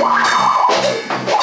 Wow.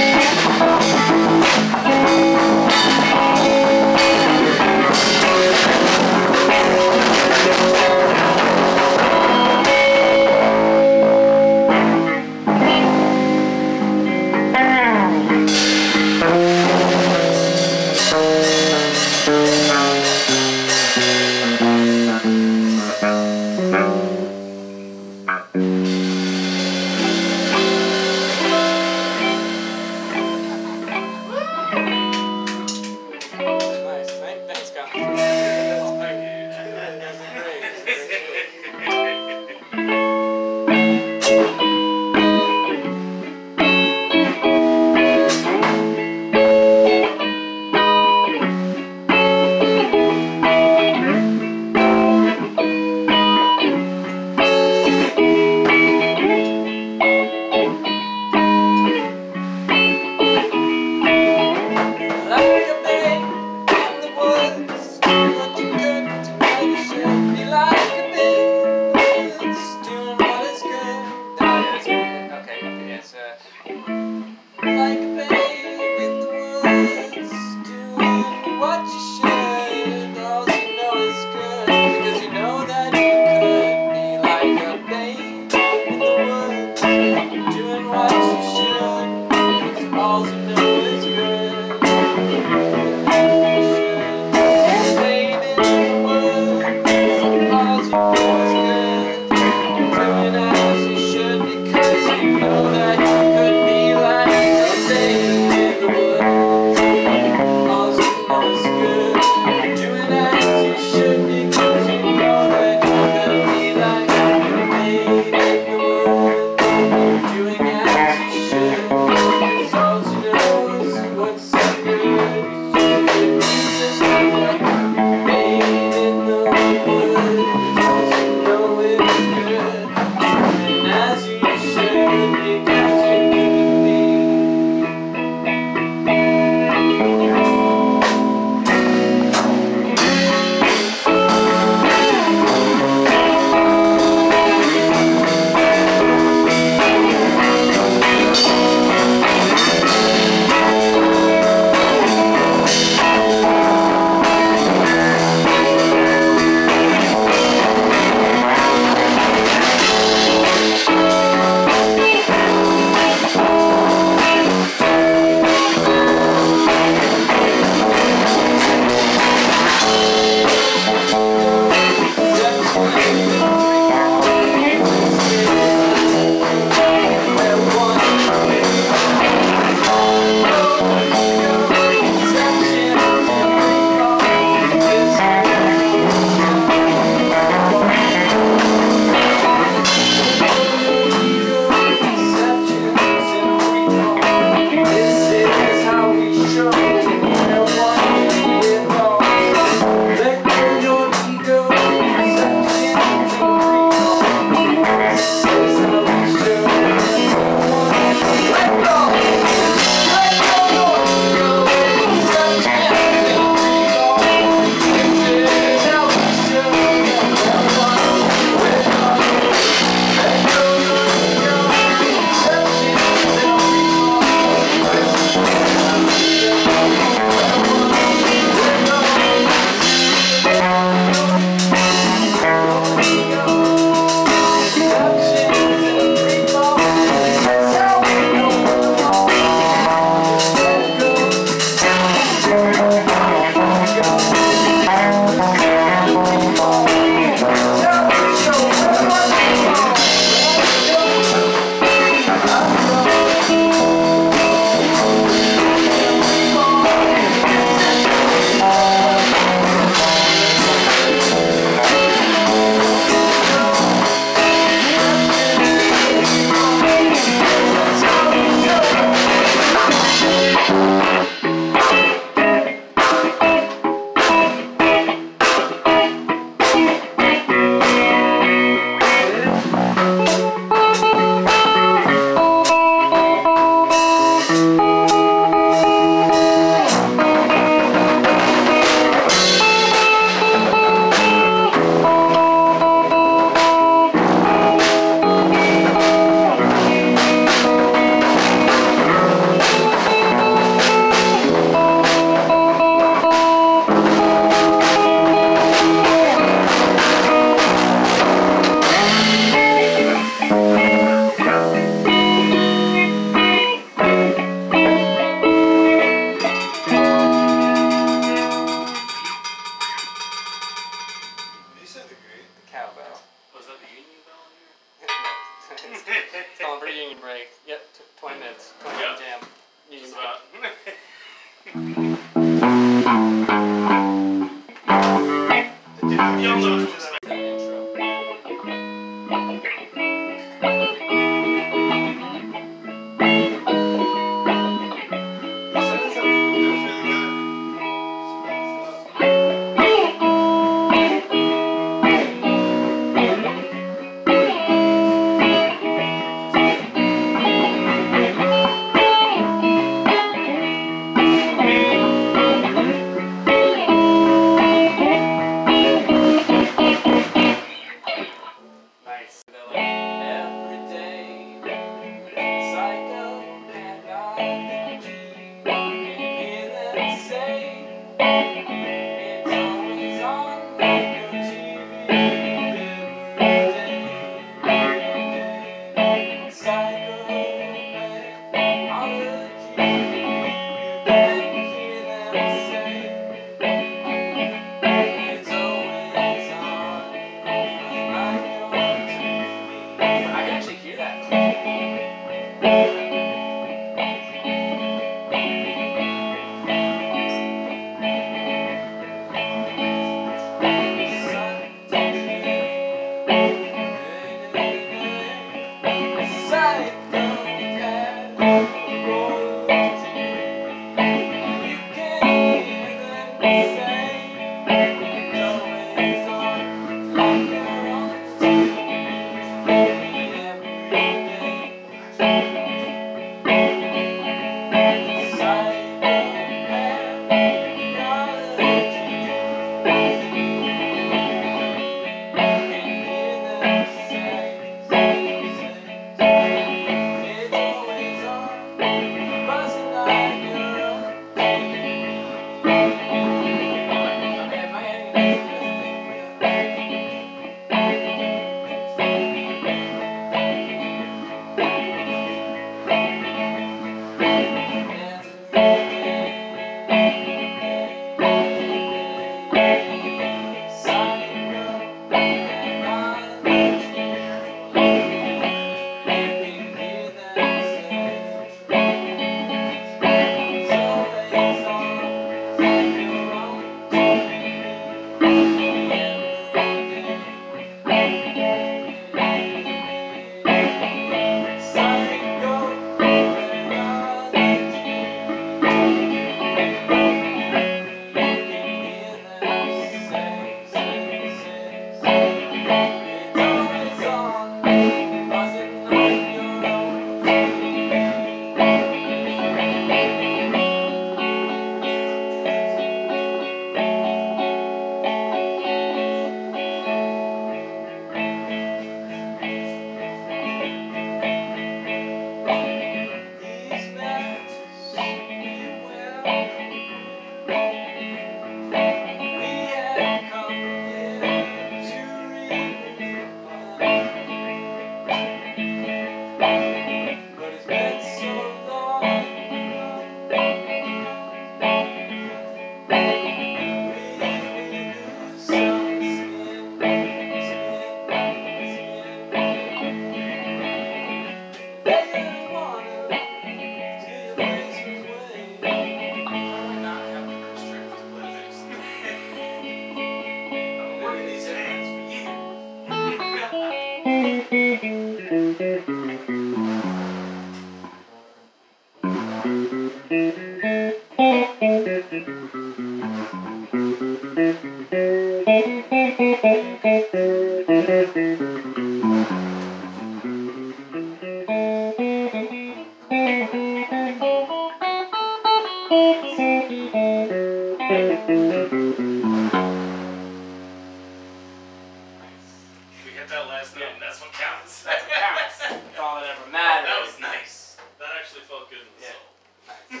We that last note, and that's what counts. That's what counts. That's all that ever mattered. That was nice. That actually felt good in the Yeah. soul.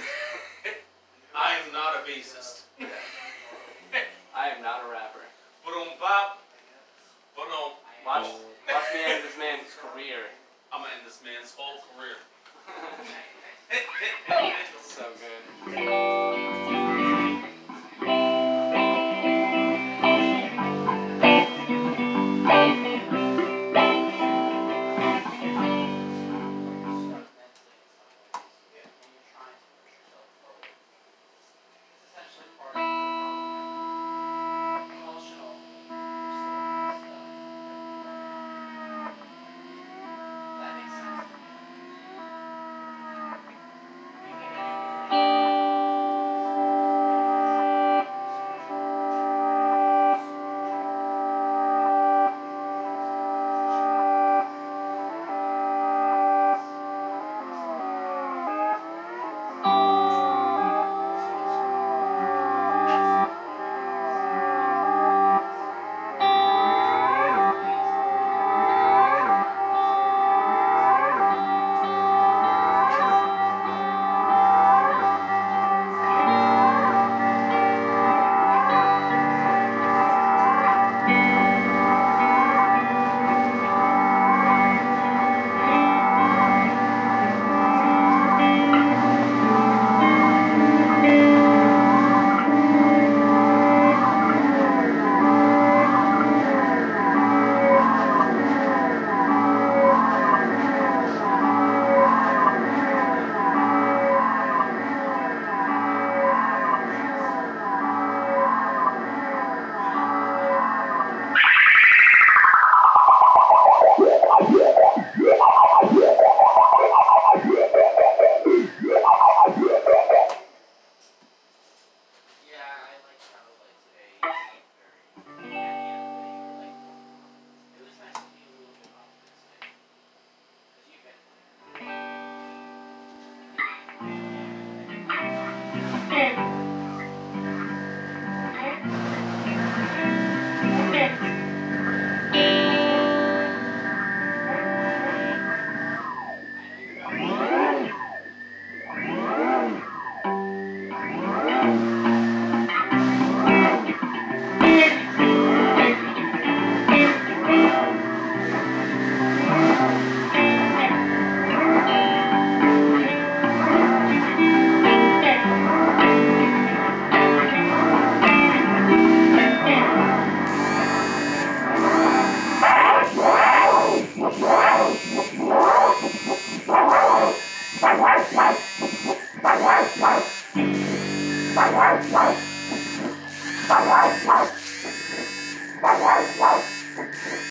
I am not a bassist. I am not a rapper. But on bop, but on. Watch, watch me end this man's career. I'm gonna end this man's whole career. so good.